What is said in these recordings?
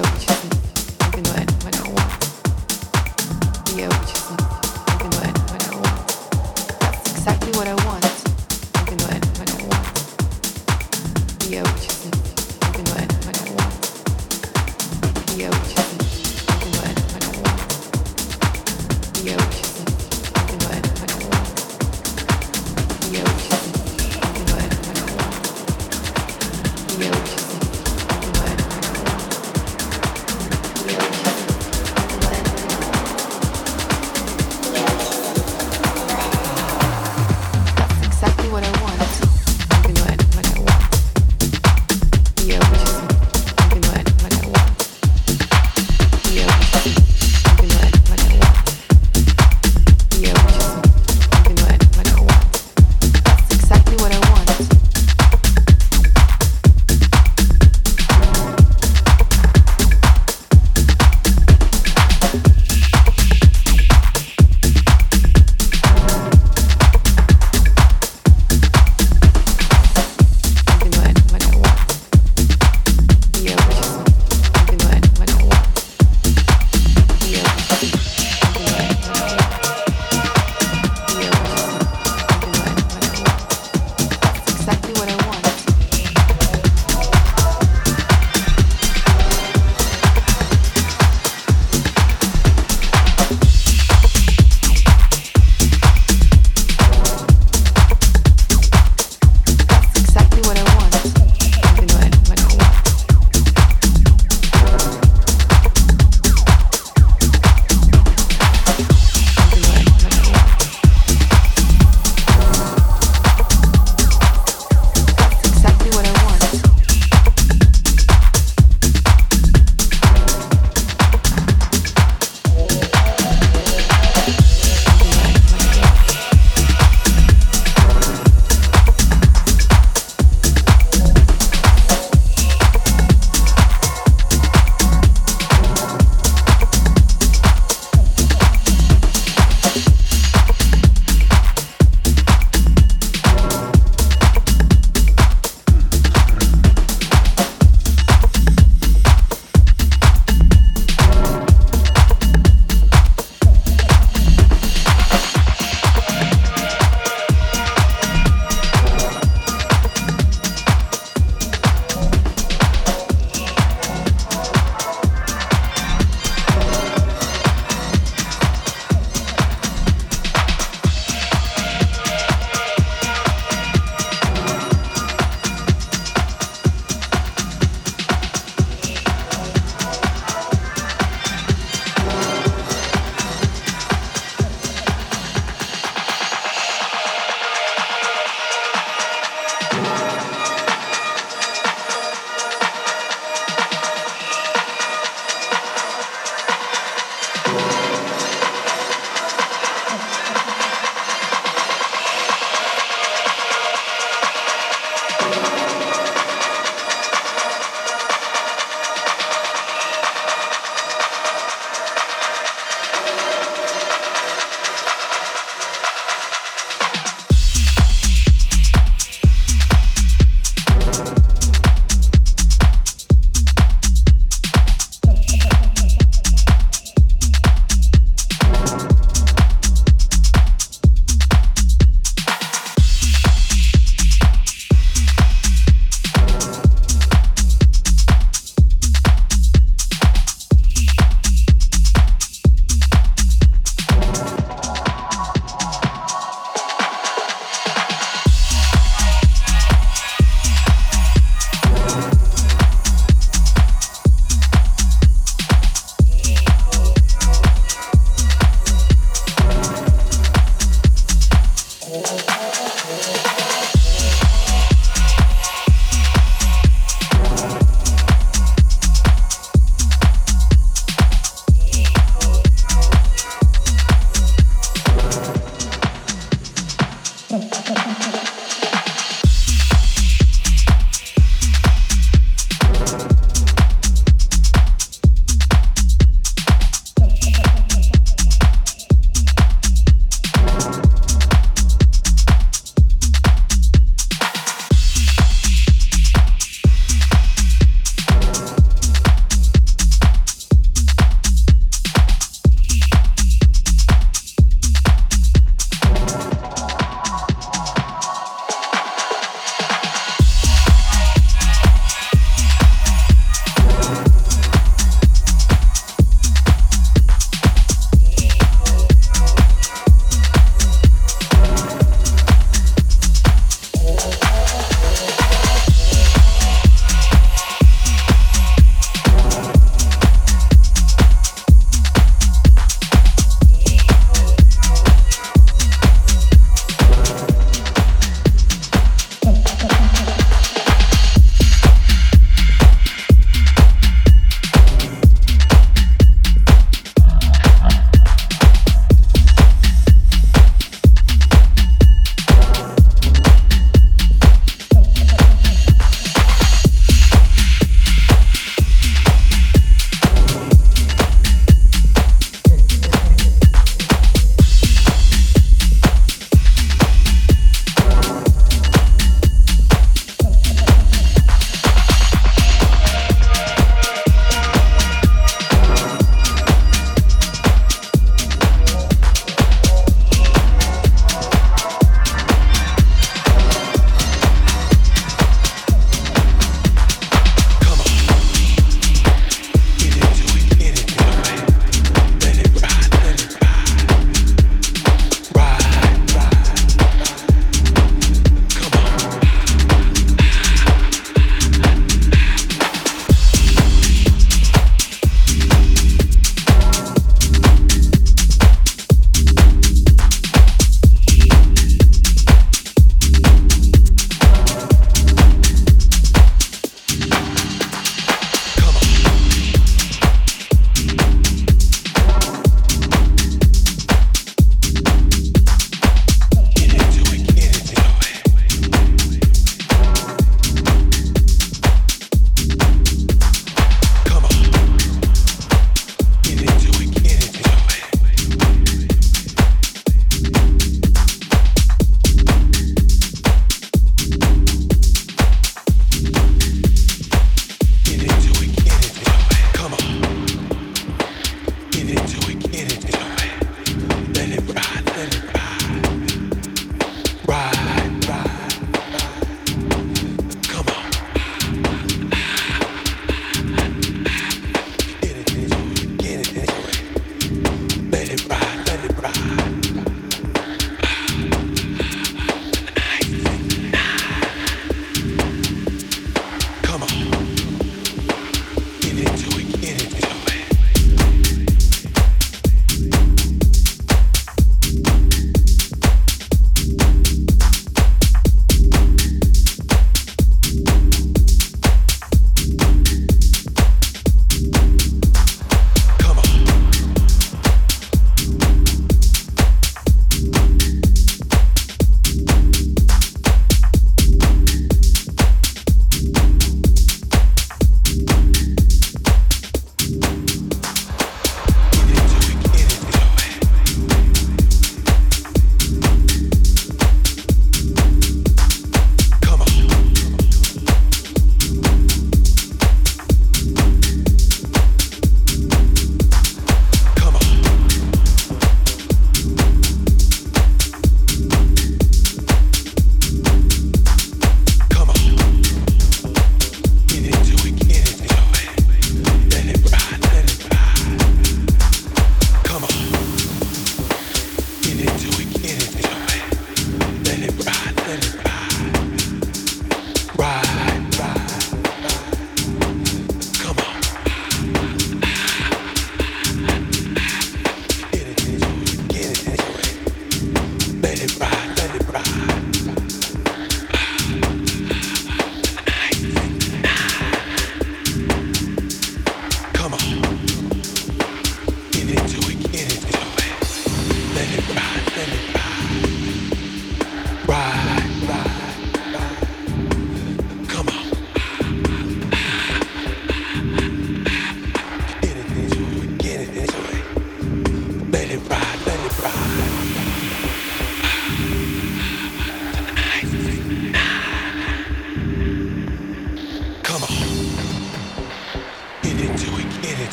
Radio.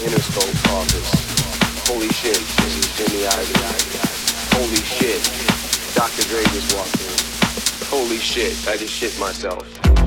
Interscope office. Holy shit, this is Jimmy Iovine. Holy shit, Dr. Dre just walked in. Holy shit, I just shit myself.